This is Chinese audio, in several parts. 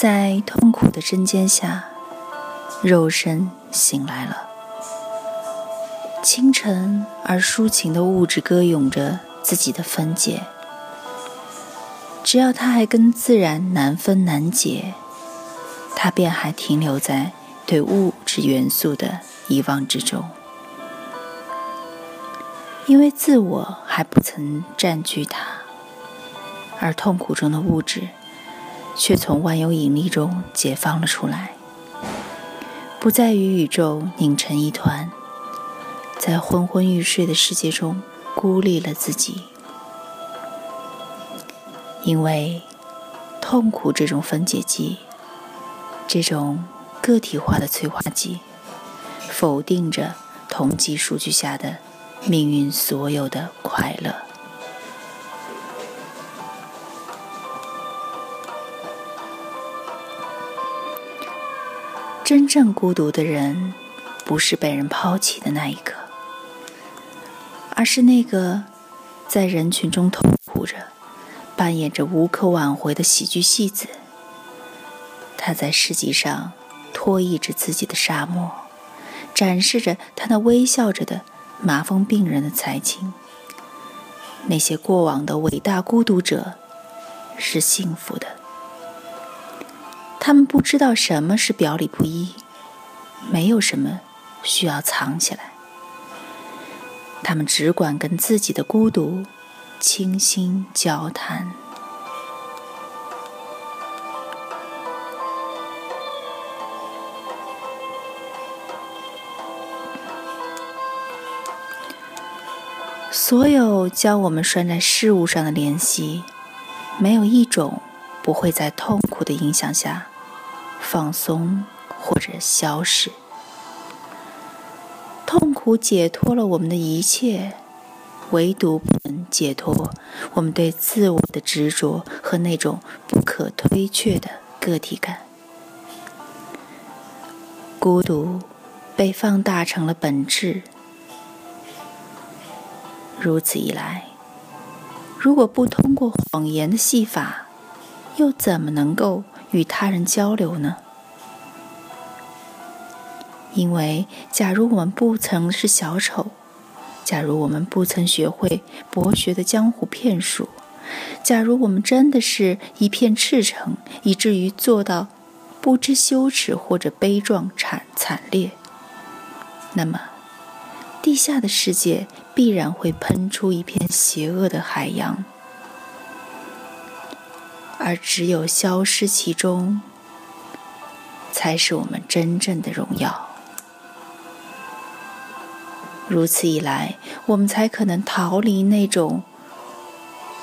在痛苦的针尖下，肉身醒来了。清晨而抒情的物质歌咏着自己的分解。只要它还跟自然难分难解，它便还停留在对物质元素的遗忘之中，因为自我还不曾占据它，而痛苦中的物质。却从万有引力中解放了出来，不再与宇宙拧成一团，在昏昏欲睡的世界中孤立了自己。因为痛苦这种分解剂，这种个体化的催化剂，否定着统计数据下的命运所有的快乐。真正孤独的人，不是被人抛弃的那一个，而是那个在人群中痛苦着、扮演着无可挽回的喜剧戏子。他在世界上拖曳着自己的沙漠，展示着他那微笑着的麻风病人的才情。那些过往的伟大孤独者是幸福的。他们不知道什么是表里不一，没有什么需要藏起来。他们只管跟自己的孤独倾心交谈。所有将我们拴在事物上的联系，没有一种不会在痛苦的影响下。放松或者消失，痛苦解脱了我们的一切，唯独不能解脱我们对自我的执着和那种不可推却的个体感。孤独被放大成了本质，如此一来，如果不通过谎言的戏法，又怎么能够？与他人交流呢？因为，假如我们不曾是小丑，假如我们不曾学会博学的江湖骗术，假如我们真的是一片赤诚，以至于做到不知羞耻或者悲壮惨惨烈，那么，地下的世界必然会喷出一片邪恶的海洋。而只有消失其中，才是我们真正的荣耀。如此一来，我们才可能逃离那种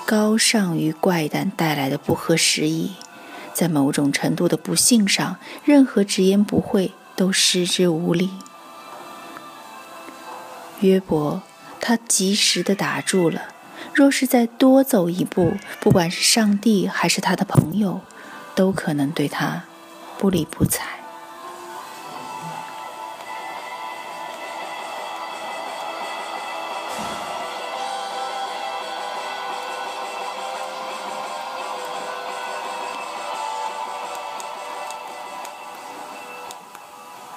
高尚与怪诞带来的不合时宜。在某种程度的不幸上，任何直言不讳都失之无力。约伯，他及时的打住了。若是再多走一步，不管是上帝还是他的朋友，都可能对他不理不睬。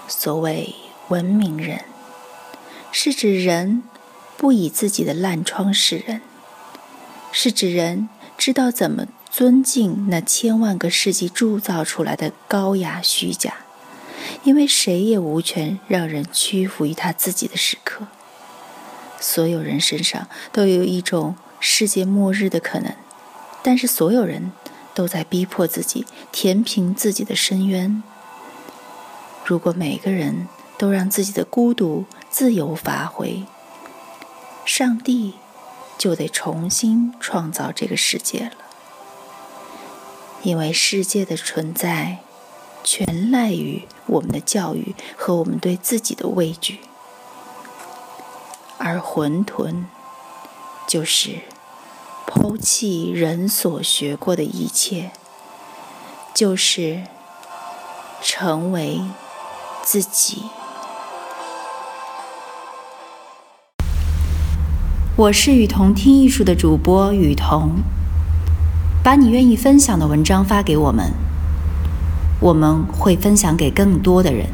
所谓文明人，是指人不以自己的烂疮示人。是指人知道怎么尊敬那千万个世纪铸造出来的高雅虚假，因为谁也无权让人屈服于他自己的时刻。所有人身上都有一种世界末日的可能，但是所有人都在逼迫自己填平自己的深渊。如果每个人都让自己的孤独自由发挥，上帝。就得重新创造这个世界了，因为世界的存在全赖于我们的教育和我们对自己的畏惧，而混沌就是抛弃人所学过的一切，就是成为自己。我是雨桐听艺术的主播雨桐，把你愿意分享的文章发给我们，我们会分享给更多的人。